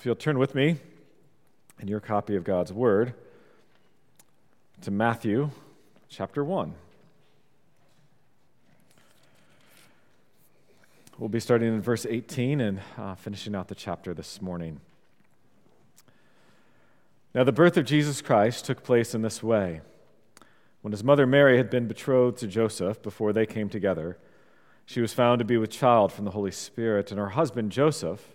If you'll turn with me in your copy of God's Word to Matthew chapter 1. We'll be starting in verse 18 and uh, finishing out the chapter this morning. Now, the birth of Jesus Christ took place in this way. When his mother Mary had been betrothed to Joseph before they came together, she was found to be with child from the Holy Spirit, and her husband Joseph,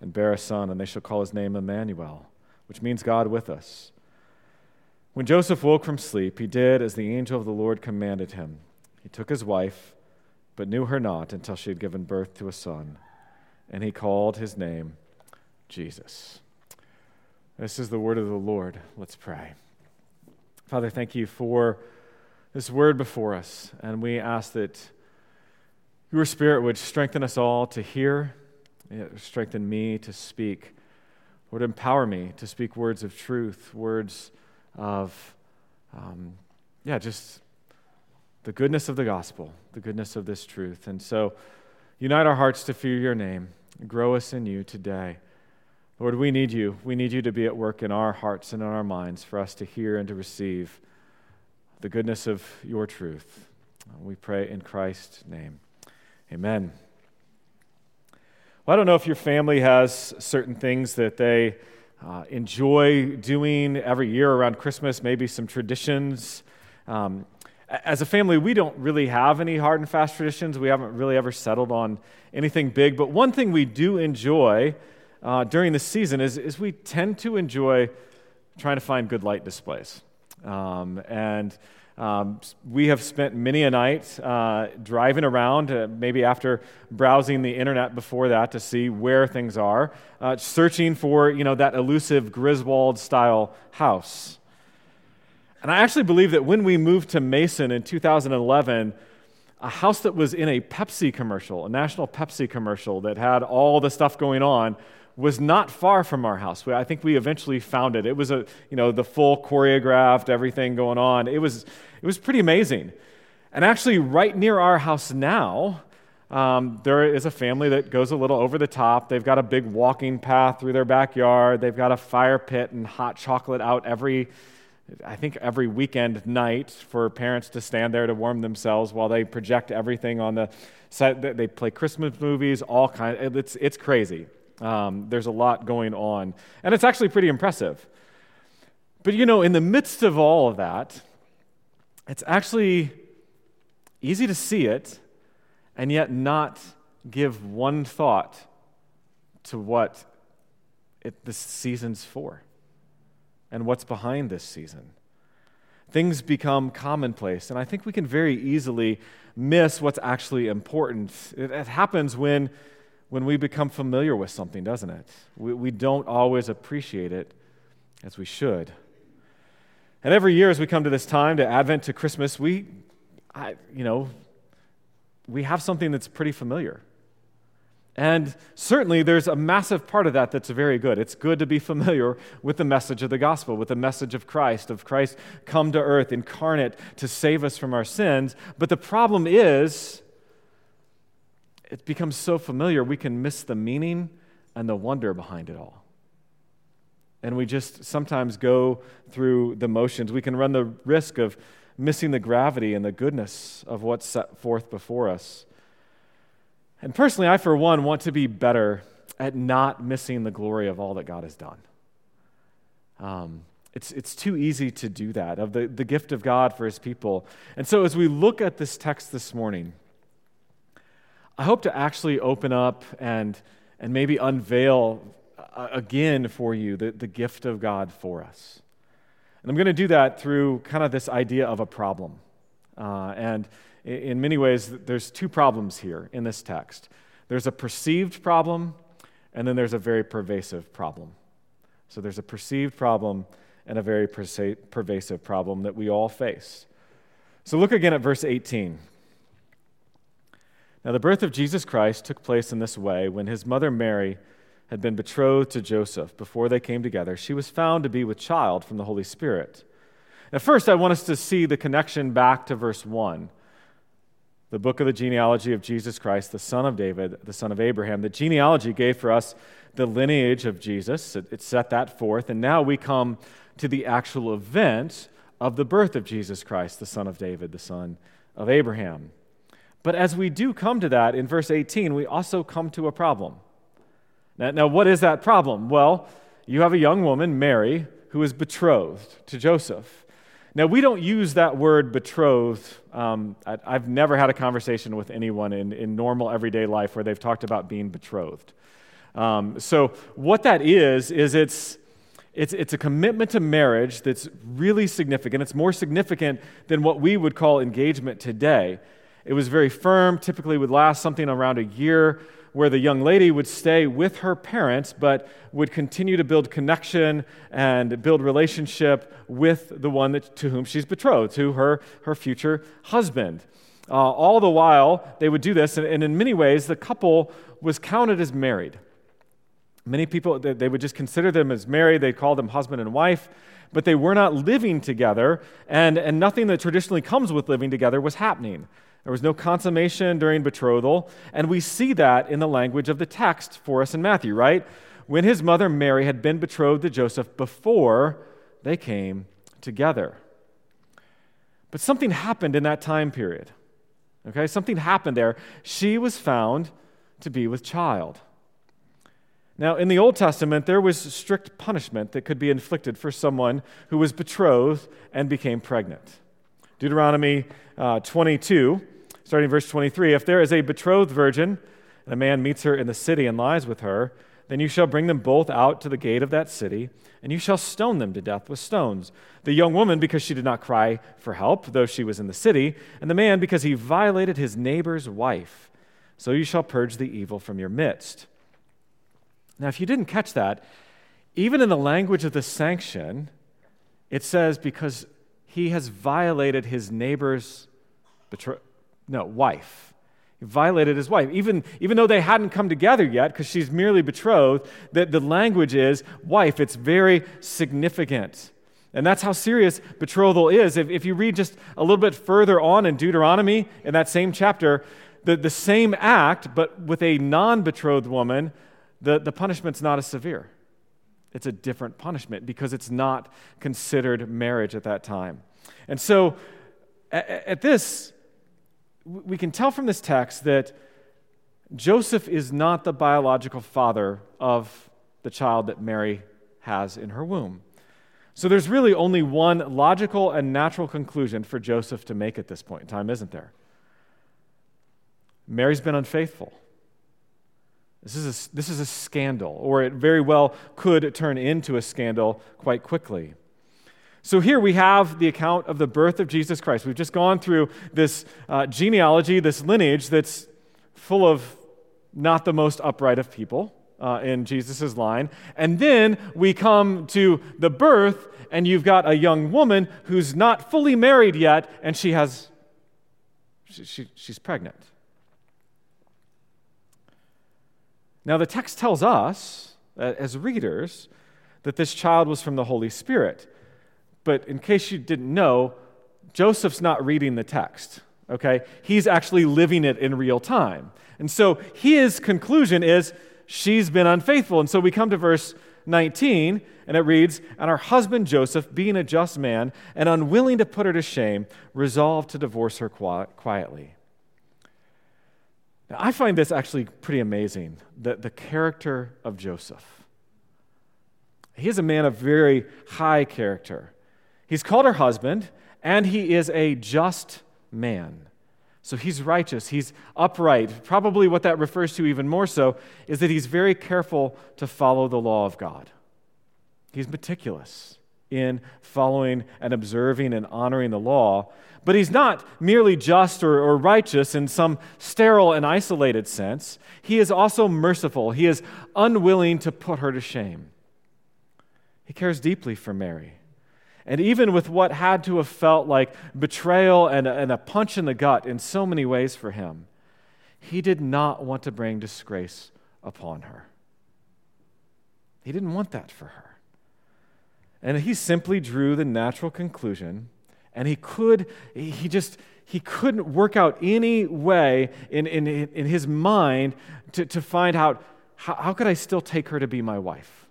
and bear a son, and they shall call his name Emmanuel, which means God with us. When Joseph woke from sleep, he did as the angel of the Lord commanded him. He took his wife, but knew her not until she had given birth to a son, and he called his name Jesus. This is the word of the Lord. Let's pray. Father, thank you for this word before us, and we ask that your Spirit would strengthen us all to hear, strengthen me to speak, would empower me to speak words of truth, words of, um, yeah, just the goodness of the gospel, the goodness of this truth. And so, unite our hearts to fear your name, grow us in you today. Lord, we need you. We need you to be at work in our hearts and in our minds for us to hear and to receive the goodness of your truth. We pray in Christ's name. Amen. Well, I don't know if your family has certain things that they uh, enjoy doing every year around Christmas, maybe some traditions. Um, as a family, we don't really have any hard and fast traditions. We haven't really ever settled on anything big. But one thing we do enjoy uh, during the season is, is we tend to enjoy trying to find good light displays. Um, and um, we have spent many a night uh, driving around, uh, maybe after browsing the internet before that to see where things are, uh, searching for you know that elusive Griswold style house. And I actually believe that when we moved to Mason in 2011, a house that was in a Pepsi commercial, a national Pepsi commercial that had all the stuff going on, was not far from our house. I think we eventually found it. It was a, you know, the full choreographed, everything going on. It was, it was pretty amazing. And actually, right near our house now, um, there is a family that goes a little over the top. They've got a big walking path through their backyard. They've got a fire pit and hot chocolate out every, I think, every weekend night for parents to stand there to warm themselves while they project everything on the set. They play Christmas movies, all kinds. It's, it's crazy. Um, there's a lot going on. And it's actually pretty impressive. But you know, in the midst of all of that, it's actually easy to see it and yet not give one thought to what it, this season's for and what's behind this season. Things become commonplace, and I think we can very easily miss what's actually important. It, it happens when when we become familiar with something, doesn't it? We, we don't always appreciate it as we should. And every year, as we come to this time, to Advent, to Christmas, we, I, you know, we have something that's pretty familiar. And certainly, there's a massive part of that that's very good. It's good to be familiar with the message of the gospel, with the message of Christ, of Christ come to earth, incarnate to save us from our sins. But the problem is, it becomes so familiar, we can miss the meaning and the wonder behind it all. And we just sometimes go through the motions. We can run the risk of missing the gravity and the goodness of what's set forth before us. And personally, I, for one, want to be better at not missing the glory of all that God has done. Um, it's, it's too easy to do that, of the, the gift of God for his people. And so, as we look at this text this morning, I hope to actually open up and, and maybe unveil uh, again for you the, the gift of God for us. And I'm going to do that through kind of this idea of a problem. Uh, and in many ways, there's two problems here in this text there's a perceived problem and then there's a very pervasive problem. So there's a perceived problem and a very pervasive problem that we all face. So look again at verse 18. Now, the birth of Jesus Christ took place in this way when his mother Mary had been betrothed to Joseph before they came together. She was found to be with child from the Holy Spirit. Now, first, I want us to see the connection back to verse 1 the book of the genealogy of Jesus Christ, the son of David, the son of Abraham. The genealogy gave for us the lineage of Jesus, it, it, set that forth, and now we come to the actual event of the birth of Jesus Christ, the son of David, the son of Abraham. But as we do come to that in verse 18, we also come to a problem. Now, now what is that problem? Well, you have a young woman, Mary, who is betrothed to Joseph. Now, we don't use that word betrothed. Um, I, have never had a conversation with anyone in, in normal everyday life where they've talked about being betrothed. Um, so, what that is, is it's, it's, it's a commitment to marriage that's really significant. It's more significant than what we would call engagement today. It was very firm, typically would last something around a year where the young lady would stay with her parents, but would continue to build connection and build relationship with the one that, to whom she's betrothed, to her, her future husband. Uh, all the while, they would do this, and, and in many ways, the couple was counted as married. Many people, they would just consider them as married, they'd call them husband and wife, but they were not living together, and, and nothing that traditionally comes with living together was happening. There was no consummation during betrothal. And we see that in the language of the text for us in Matthew, right? When his mother Mary had been betrothed to Joseph before they came together. But something happened in that time period. Okay, something happened there. She was found to be with child. Now, in the Old Testament, there was strict punishment that could be inflicted for someone who was betrothed and became pregnant. Deuteronomy uh, 22 starting verse 23 If there is a betrothed virgin, and a man meets her in the city and lies with her, then you shall bring them both out to the gate of that city, and you shall stone them to death with stones. The young woman, because she did not cry for help, though she was in the city, and the man, because he violated his neighbor's wife. So you shall purge the evil from your midst. Now, if you didn't catch that, even in the language of the sanction, it says, because he has violated his neighbor's betrothal no, wife. He violated his wife. Even, even though they hadn't come together yet, because she's merely betrothed, the, the language is wife. It's very significant. And that's how serious betrothal is. If, if you read just a little bit further on in Deuteronomy, in that same chapter, the, the same act, but with a non betrothed woman, the, the punishment's not as severe. It's a different punishment because it's not considered marriage at that time. And so, at, at this, we can tell from this text that Joseph is not the biological father of the child that Mary has in her womb. So there's really only one logical and natural conclusion for Joseph to make at this point in time, isn't there? Mary's been unfaithful. This is, a, this is a scandal, or it very well could turn into a scandal quite quickly. So here we have the account of the birth of Jesus Christ. We've just gone through this uh, genealogy, this lineage that's full of not the most upright of people uh, in Jesus' line. And then we come to the birth, and you've got a young woman who's not fully married yet, and she has, she, she, she's pregnant. Now, the text tells us, uh, as readers, that this child was from the Holy Spirit. But in case you didn't know, Joseph's not reading the text, okay? He's actually living it in real time. And so his conclusion is she's been unfaithful. And so we come to verse 19, and it reads And our husband Joseph, being a just man and unwilling to put her to shame, resolved to divorce her quietly. Now, I find this actually pretty amazing the, the character of Joseph. He is a man of very high character. He's called her husband, and he is a just man. So he's righteous, he's upright. Probably what that refers to even more so is that he's very careful to follow the law of God. He's meticulous. in following and observing and honoring the law. But he's not merely just or, or, righteous in some sterile and isolated sense. He is also merciful. He is unwilling to put her to shame. He cares deeply for Mary. And even with what had to have felt like betrayal and a, and a punch in the gut in so many ways for him, he did not want to bring disgrace upon her. He didn't want that for her. And he simply drew the natural conclusion, and he could, he just, he couldn't work out any way in, in, in his mind to, to find out how, how could I still take her to be my wife?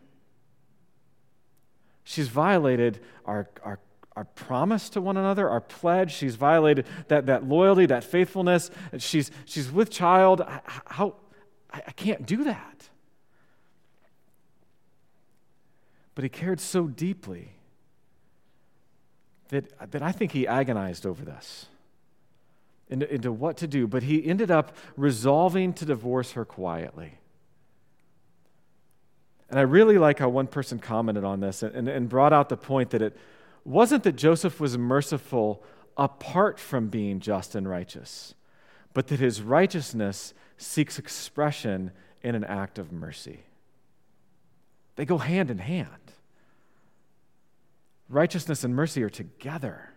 She's violated our, our, our promise to one another, our pledge. She's violated that, that loyalty, that faithfulness. She's, she's with child. How, I, I can't do that. But he cared so deeply that, that I think he agonized over this into, into what to do. But he ended up resolving to divorce her quietly. And I really like how one person commented on this and, and brought out the point that it wasn't that Joseph was merciful apart from being just and righteous, but that his righteousness seeks expression in an act of mercy. They go hand in hand. Righteousness and mercy are together.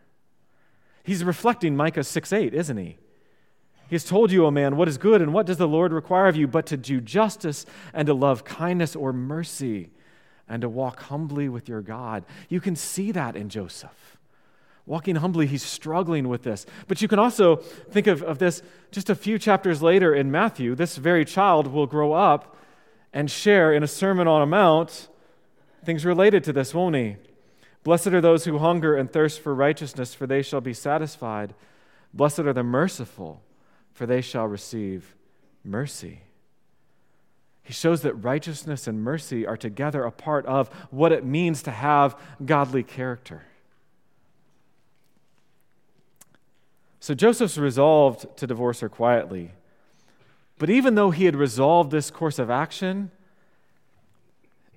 He's reflecting Micah 6 8, isn't he? He has told you, O man, what is good and what does the Lord require of you but to do justice and to love kindness or mercy and to walk humbly with your God. You can see that in Joseph. Walking humbly, he's struggling with this. But you can also think of, of this just a few chapters later in Matthew. This very child will grow up and share in a Sermon on a Mount things related to this, won't he? Blessed are those who hunger and thirst for righteousness, for they shall be satisfied. Blessed are the merciful for they shall receive mercy. He shows that righteousness and mercy are together a part of what it means to have godly character. So Joseph's resolved to divorce her quietly. But even though he had resolved this course of action,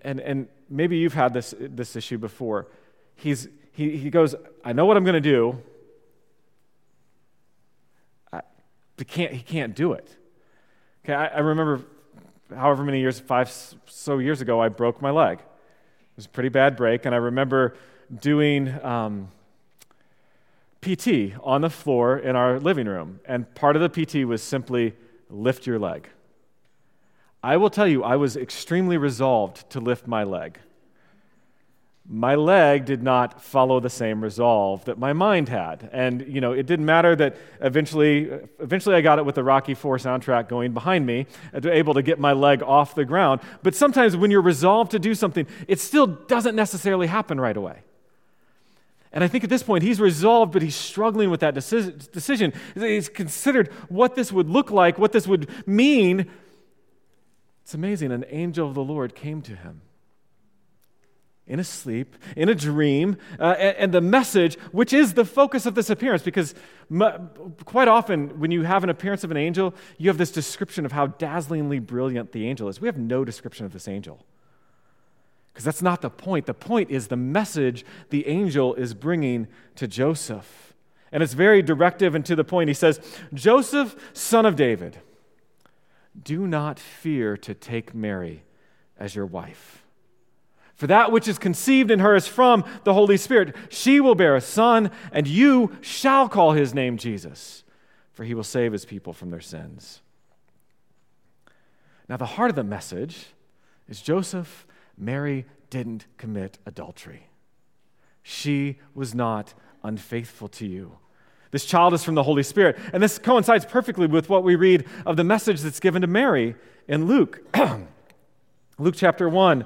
and, and maybe you've had this, this issue before, he's, he, he goes, I know what I'm going to do. He can't, he can't do it. Okay, I, I remember however many years, five so years ago, I broke my leg. It was a pretty bad break, and I remember doing um, PT on the floor in our living room. And part of the PT was simply lift your leg. I will tell you, I was extremely resolved to lift my leg my leg did not follow the same resolve that my mind had and you know it didn't matter that eventually eventually i got it with the rocky 4 soundtrack going behind me uh, able to get my leg off the ground but sometimes when you're resolved to do something it still doesn't necessarily happen right away and I think at this point, he's resolved, but he's struggling with that decision. He's considered what this would look like, what this would mean. It's amazing. An angel of the Lord came to him in a sleep, in a dream, uh, and, and, the message, which is the focus of this appearance, because m- quite often when you have an appearance of an angel, you have this description of how dazzlingly brilliant the angel is. We have no description of this angel. Because that's not the point. The point is the message the angel is bringing to Joseph. And it's very directive and to the point. He says, Joseph, son of David, do not fear to take Mary as your wife for that which is conceived in her is from the Holy Spirit. She will bear a son, and you shall call his name Jesus, for he will save his people from their sins. Now, the heart of the message is Joseph, Mary didn't commit adultery. She was not unfaithful to you. This child is from the Holy Spirit. And this coincides perfectly with what we read of the message that's given to Mary in Luke. Luke chapter 1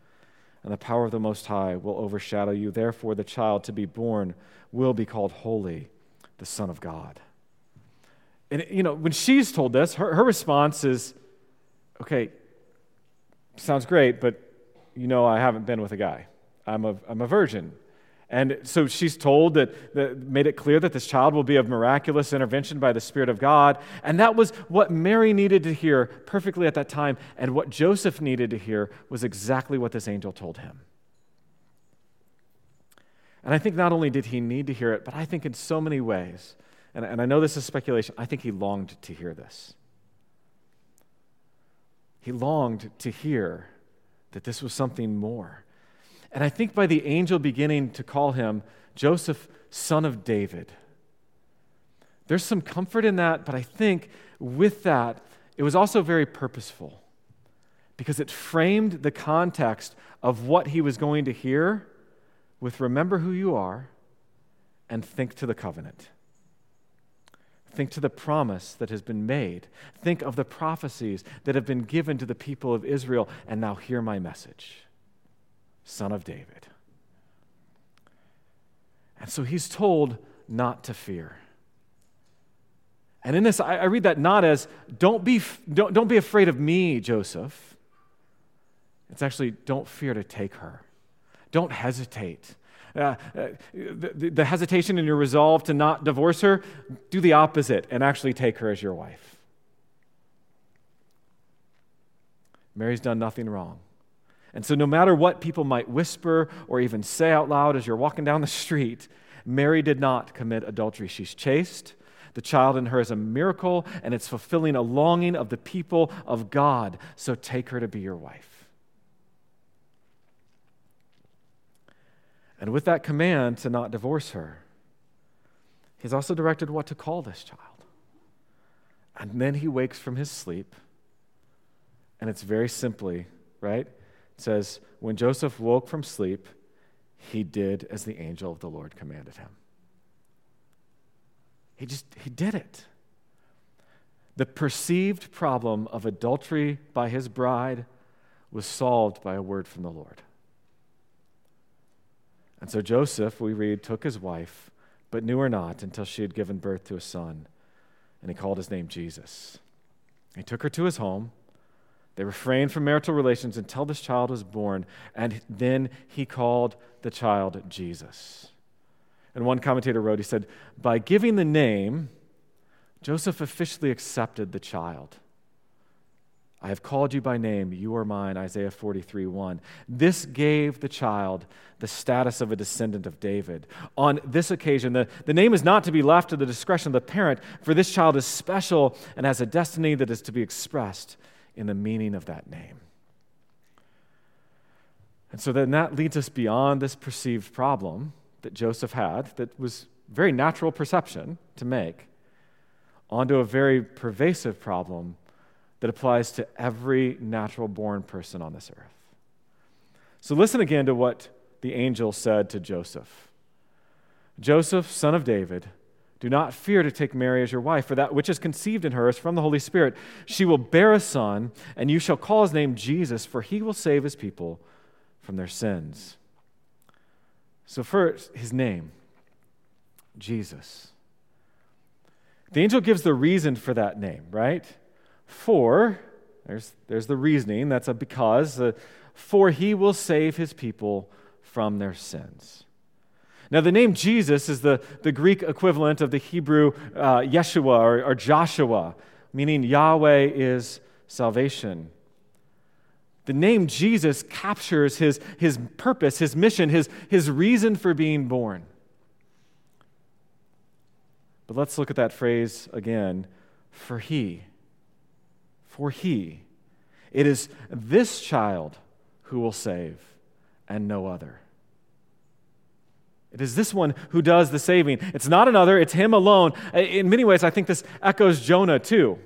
and the power of the Most High will overshadow you. Therefore, the child to be born will be called Holy, the Son of God. And, you know, when she's told this, her, her response is, okay, sounds great, but you know, I haven't been with a guy. I'm a, I'm a virgin. And so she's told that, that made it clear that this child will be of miraculous intervention by the Spirit of God. And that was what Mary needed to hear perfectly at that time. And what Joseph needed to hear was exactly what this angel told him. And I think not only did he need to hear it, but I think in so many ways, and, and I know this is speculation, I think he longed to hear this. He longed to hear that this was something more and I think by the angel beginning to call him Joseph, son of David, there's some comfort in that, but I think with that, it was also very purposeful because it framed the context of what he was going to hear with remember who you are and think to the covenant. Think to the promise that has been made. Think of the prophecies that have been given to the people of Israel, and now hear my message son of David. And so he's told not to fear. And in this, I, I read that not as don't be, don't, don't be afraid of me, Joseph. It's actually don't fear to take her. Don't hesitate. Uh, uh, the, the hesitation in your resolve to not divorce her, do the opposite and actually take her as your wife. Mary's done nothing wrong. And so, no matter what people might whisper or even say out loud as you're walking down the street, Mary did not commit adultery. She's chaste. The child in her is a miracle, and it's fulfilling a longing of the people of God. So, take her to be your wife. And with that command to not divorce her, he's also directed what to call this child. And then he wakes from his sleep, and it's very simply, right? Says, When Joseph woke from sleep, he did as the angel of the Lord commanded him. He just, he did it. The perceived problem of adultery by his bride was solved by a word from the Lord. And so Joseph, we read, took his wife, but knew her not until she had given birth to a son, and he called his name Jesus. He took her to his home they refrained from marital relations until this child was born, and then he called the child Jesus. And one commentator wrote, he said, By giving the name, Joseph officially accepted the child. I have called you by name, you are mine, Isaiah 43 1. This gave the child the status of a descendant of David. On this occasion, the, the name is not to be left to the discretion of the parent, for this child is special and has a destiny that is to be expressed in the meaning of that name. And so then that leads us beyond this perceived problem that Joseph had, that was very natural perception to make, onto a very pervasive problem that applies to every natural born person on this earth. So listen again to what the angel said to Joseph Joseph, son of David, do not fear to take Mary as your wife, for that which is conceived in her is from the Holy Spirit. She will bear a son, and you shall call his name Jesus, for he will save his people from their sins. So, first, his name, Jesus. The angel gives the reason for that name, right? For, there's, there's the reasoning, that's a because, uh, for he will save his people from their sins. Now, the name Jesus is the, the Greek equivalent of the Hebrew uh, Yeshua or, or Joshua, meaning Yahweh is salvation. The name Jesus captures his, his purpose, his mission, his, his reason for being born. But let's look at that phrase again for he. For he. It is this child who will save and no other. It is this one who does the saving. It's not another, it's him alone. In many ways, I think this echoes Jonah too.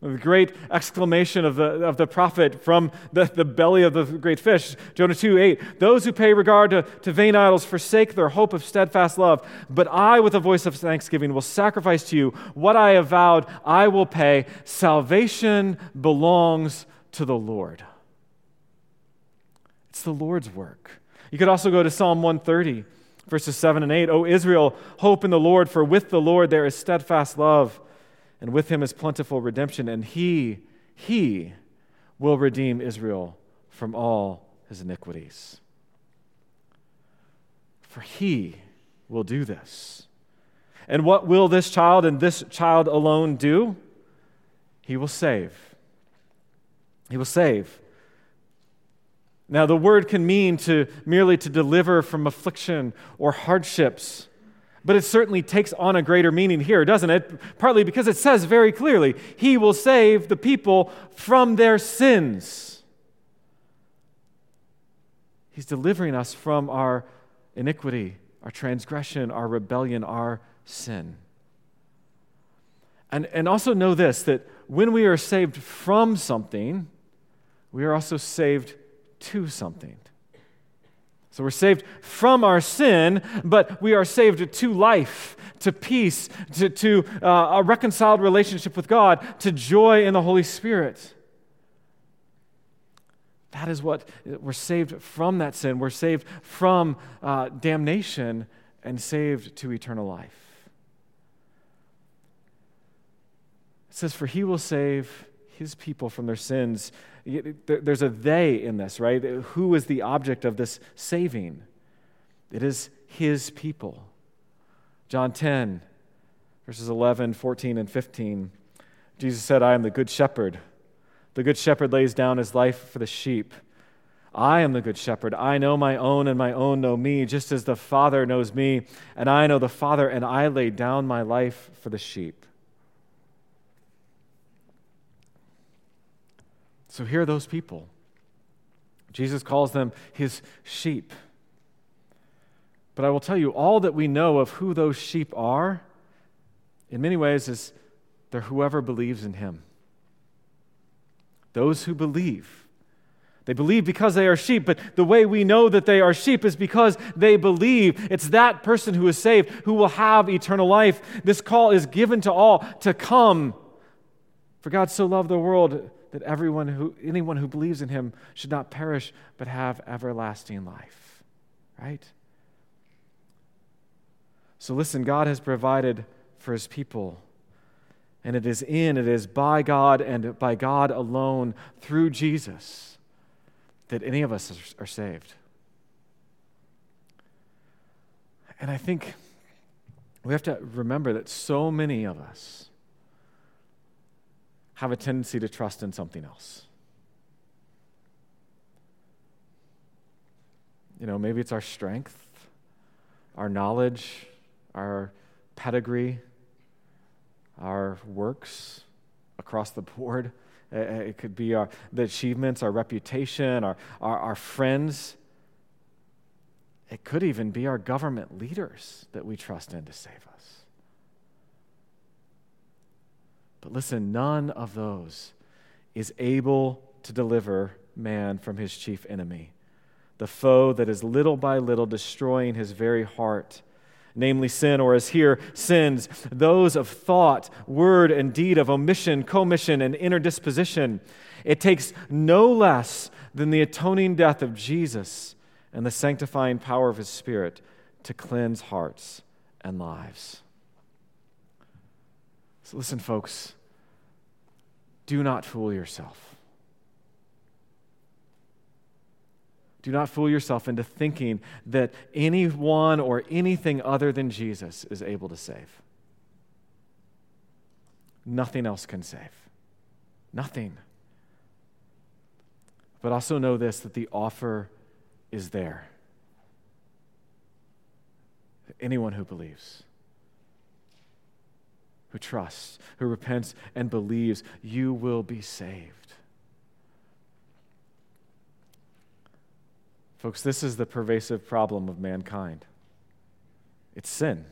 The great exclamation of the, of the prophet from the, the belly of the great fish, Jonah 2 8. Those who pay regard to, to vain idols forsake their hope of steadfast love. But I, with a voice of thanksgiving, will sacrifice to you what I have vowed, I will pay. Salvation belongs to the Lord. It's the Lord's work. You could also go to Psalm 130, verses 7 and 8. O Israel, hope in the Lord, for with the Lord there is steadfast love, and with him is plentiful redemption, and he, he will redeem Israel from all his iniquities. For he will do this. And what will this child and this child alone do? He will save. He will save. Now, the word can mean to merely to deliver from affliction or hardships, but it certainly takes on a greater meaning here, doesn't it? Partly because it says very clearly, He will save the people from their sins. He's delivering us from our iniquity, our transgression, our rebellion, our sin. And, and also know this that when we are saved from something, we are also saved to something. So we're saved from our sin, but we are saved to life, to peace, to, to uh, a reconciled relationship with God, to joy in the Holy Spirit. That is what we're saved from that sin. We're saved from uh, damnation and saved to eternal life. It says, For he will save his people from their sins there's a they in this, right? Who is the object of this saving? It is his people. John 10, verses 11, 14, and 15. Jesus said, I am the good shepherd. The good shepherd lays down his life for the sheep. I am the good shepherd. I know my own, and my own know me, just as the Father knows me, and I know the Father, and I lay down my life for the sheep. So here are those people. Jesus calls them his sheep. But I will tell you, all that we know of who those sheep are, in many ways, is they're whoever believes in him. Those who believe. They believe because they are sheep, but the way we know that they are sheep is because they believe. It's that person who is saved who will have eternal life. This call is given to all to come. For God so loved the world that everyone who, anyone who believes in him should not perish but have everlasting life. Right? So listen, God has provided for his people. And it is in, it is by God and by God alone through Jesus that any of us are saved. And I think we have to remember that so many of us have a tendency to trust in something else. You know, maybe it's our strength, our knowledge, our pedigree, our works across the board. It could be our, the achievements, our reputation, our, our, our friends. It could even be our government leaders that we trust in to save us. But listen, none of those is able to deliver man from his chief enemy, the foe that is little by little destroying his very heart, namely sin, or as here, sins, those of thought, word, and deed, of omission, commission, and inner disposition. It takes no less than the atoning death of Jesus and the sanctifying power of his Spirit to cleanse hearts and lives. So, listen, folks, do not fool yourself. Do not fool yourself into thinking that anyone or anything other than Jesus is able to save. Nothing else can save. Nothing. But also know this that the offer is there. Anyone who believes who trusts, who repents and believes, you will be saved. Folks, this is the pervasive problem of mankind it's sin.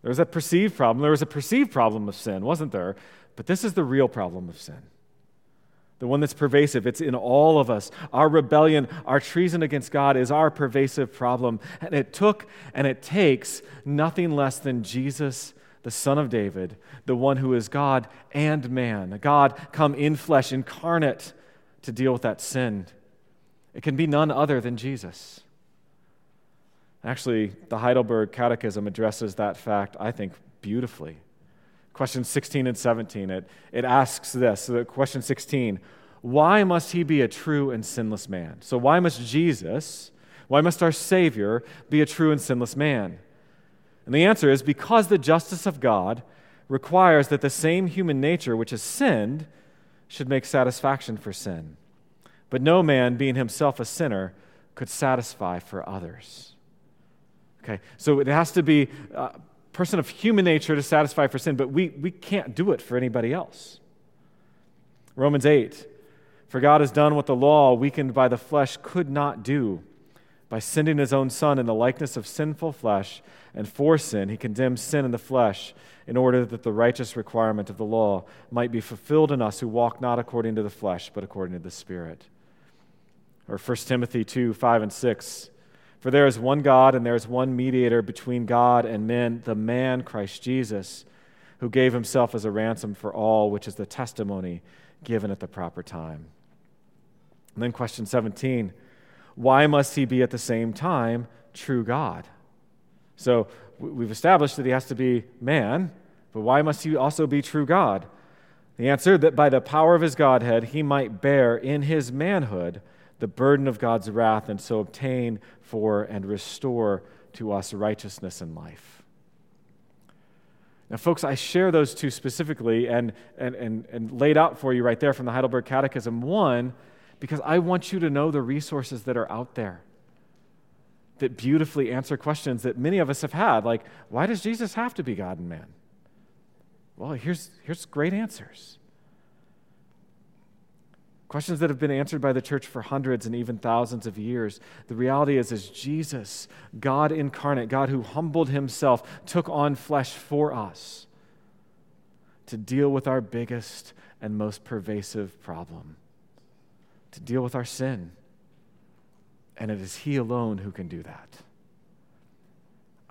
There was a perceived problem. There was a perceived problem of sin, wasn't there? But this is the real problem of sin. The one that's pervasive. It's in all of us. Our rebellion, our treason against God is our pervasive problem. And it took and it takes nothing less than Jesus the Son of David, the one who is God and man, a God come in flesh, incarnate, to deal with that sin. It can be none other than Jesus. Actually, the Heidelberg Catechism addresses that fact, I think, beautifully. Question 16 and 17, it, it asks this. So question 16 Why must he be a true and sinless man? So, why must Jesus, why must our Savior be a true and sinless man? And the answer is because the justice of God requires that the same human nature which has sinned should make satisfaction for sin. But no man, being himself a sinner, could satisfy for others. Okay, so it has to be a person of human nature to satisfy for sin, but we, we can't do it for anybody else. Romans 8 For God has done what the law, weakened by the flesh, could not do. By sending his own Son in the likeness of sinful flesh, and for sin, he condemned sin in the flesh, in order that the righteous requirement of the law might be fulfilled in us who walk not according to the flesh, but according to the Spirit. Or 1 Timothy 2 5 and 6. For there is one God, and there is one mediator between God and men, the man Christ Jesus, who gave himself as a ransom for all, which is the testimony given at the proper time. And then, question 17 Why must he be at the same time true God? So, we've established that he has to be man, but why must he also be true God? The answer that by the power of his Godhead, he might bear in his manhood the burden of God's wrath and so obtain for and restore to us righteousness and life. Now, folks, I share those two specifically and, and, and, and laid out for you right there from the Heidelberg Catechism. One, because I want you to know the resources that are out there that beautifully answer questions that many of us have had, like, why does Jesus have to be God and man? Well, here's, here's great answers. Questions that have been answered by the church for hundreds and even thousands of years. The reality is, is Jesus, God incarnate, God who humbled himself, took on flesh for us to deal with our biggest and most pervasive problem, to deal with our sin. And it is He alone who can do that.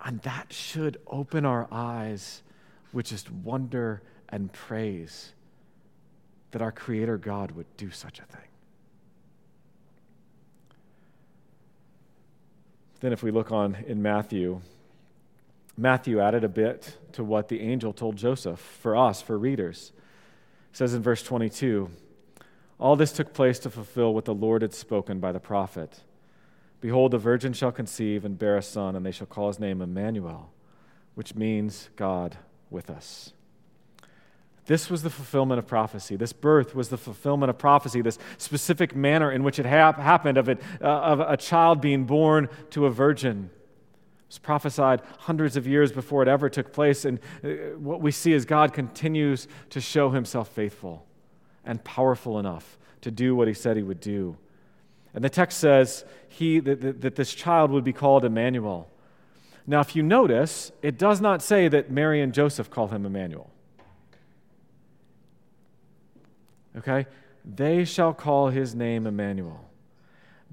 And that should open our eyes with just wonder and praise that our Creator God would do such a thing. Then, if we look on in Matthew, Matthew added a bit to what the angel told Joseph for us, for readers. It says in verse 22 All this took place to fulfill what the Lord had spoken by the prophet. Behold, the virgin shall conceive and bear a son, and they shall call his name Emmanuel, which means God with us. This was the fulfillment of prophecy. This birth was the fulfillment of prophecy, this specific manner in which it hap- happened of, it, uh, of a child being born to a virgin. It was prophesied hundreds of years before it ever took place. And uh, what we see is God continues to show himself faithful and powerful enough to do what he said he would do. And the text says he, that, that, this child would be called Emmanuel. Now, if you notice, it does not say that Mary and Joseph call him Emmanuel. Okay? They shall call his name Emmanuel.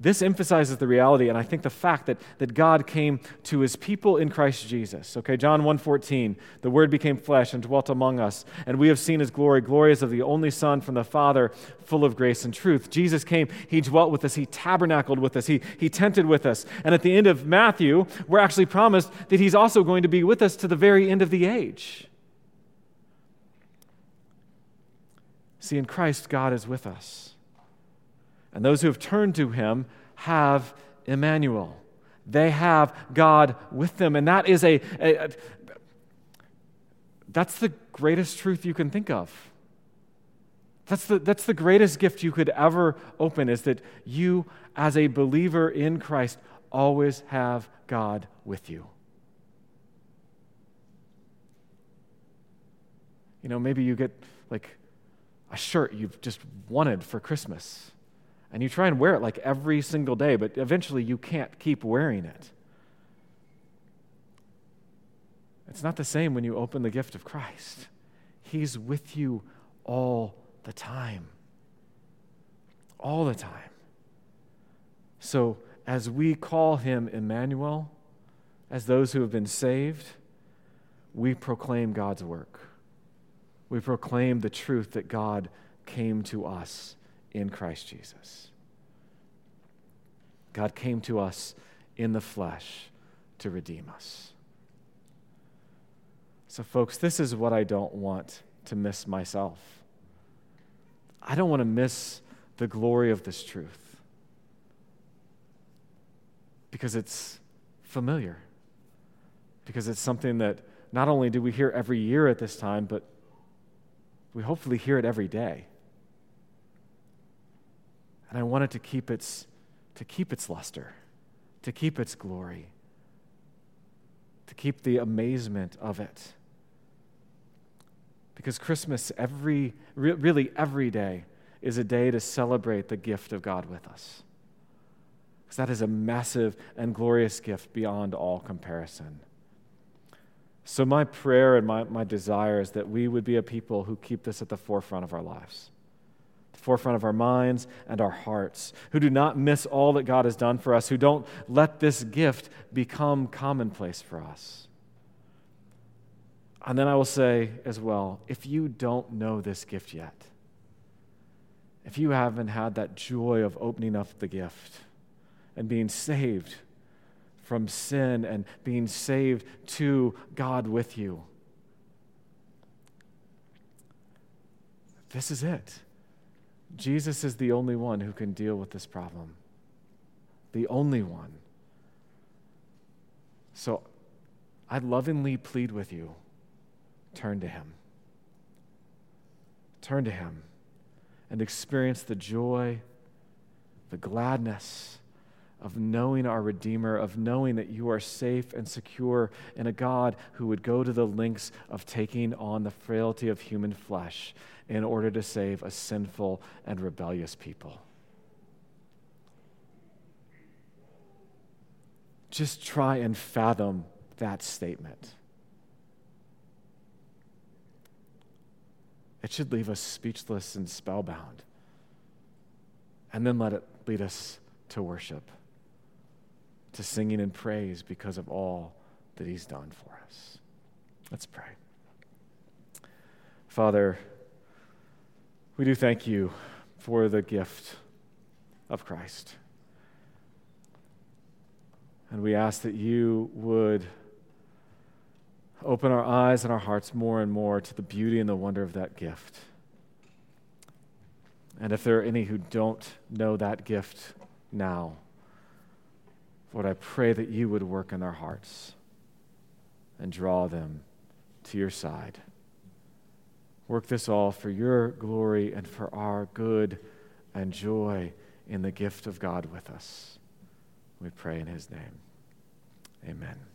This emphasizes the reality and I think the fact that, that God came to his people in Christ Jesus. Okay, John 1:14, the word became flesh and dwelt among us, and we have seen his glory, glory glorious of the only Son from the Father, full of grace and truth. Jesus came, he dwelt with us, he tabernacled with us, he, he tented with us. And at the end of Matthew, we're actually promised that he's also going to be with us to the very end of the age. See, in Christ, God is with us. And those who have turned to him have Emmanuel. They have God with them. And that is a, a, a that's the greatest truth you can think of. That's the, that's the greatest gift you could ever open is that you, as a believer in Christ, always have God with you. You know, maybe you get like a shirt you've just wanted for Christmas. And you try and wear it like every single day, but eventually you can't keep wearing it. It's not the same when you open the gift of Christ. He's with you all the time. All the time. So, as we call him Emmanuel, as those who have been saved, we proclaim God's work we proclaim the truth that God came to us in Christ Jesus. God came to us in the flesh to redeem us. So, folks, this is what I don't want to miss myself. I don't want to miss the glory of this truth because it's familiar, because it's something that not only do we hear every year at this time, but we hopefully hear it every day. And I want it to keep its, to keep its luster, to keep its glory, to keep the amazement of it. Because Christmas, every, really every day, is a day to celebrate the gift of God with us. Because that is a massive and glorious gift beyond all comparison. So, my prayer and my, my desire is that we would be a people who keep this at the forefront of our lives, forefront of our minds and our hearts, who do not miss all that God has done for us, who don't let this gift become commonplace for us. And then I will say as well if you don't know this gift yet, if you haven't had that joy of opening up the gift and being saved, from sin and being saved to God with you. This is it. Jesus is the only one who can deal with this problem. The only one. So I lovingly plead with you turn to Him. Turn to Him and experience the joy, the gladness, of knowing our Redeemer, of knowing that you are safe and secure in a God who would go to the lengths of taking on the frailty of human flesh in order to save a sinful and rebellious people. Just try and fathom that statement. It should leave us speechless and spellbound. And then let it lead us to worship to singing and praise because of all that He's done for us. Let's pray. Father, we do thank you for the gift of Christ. And we ask that you would open our eyes and our hearts more and more to the beauty and the wonder of that gift. And if there are any who don't know that gift now, Lord, I pray that you would work in their hearts and draw them to your side. Work this all for your glory and for our good and joy in the gift of God with us. We pray in his name. Amen.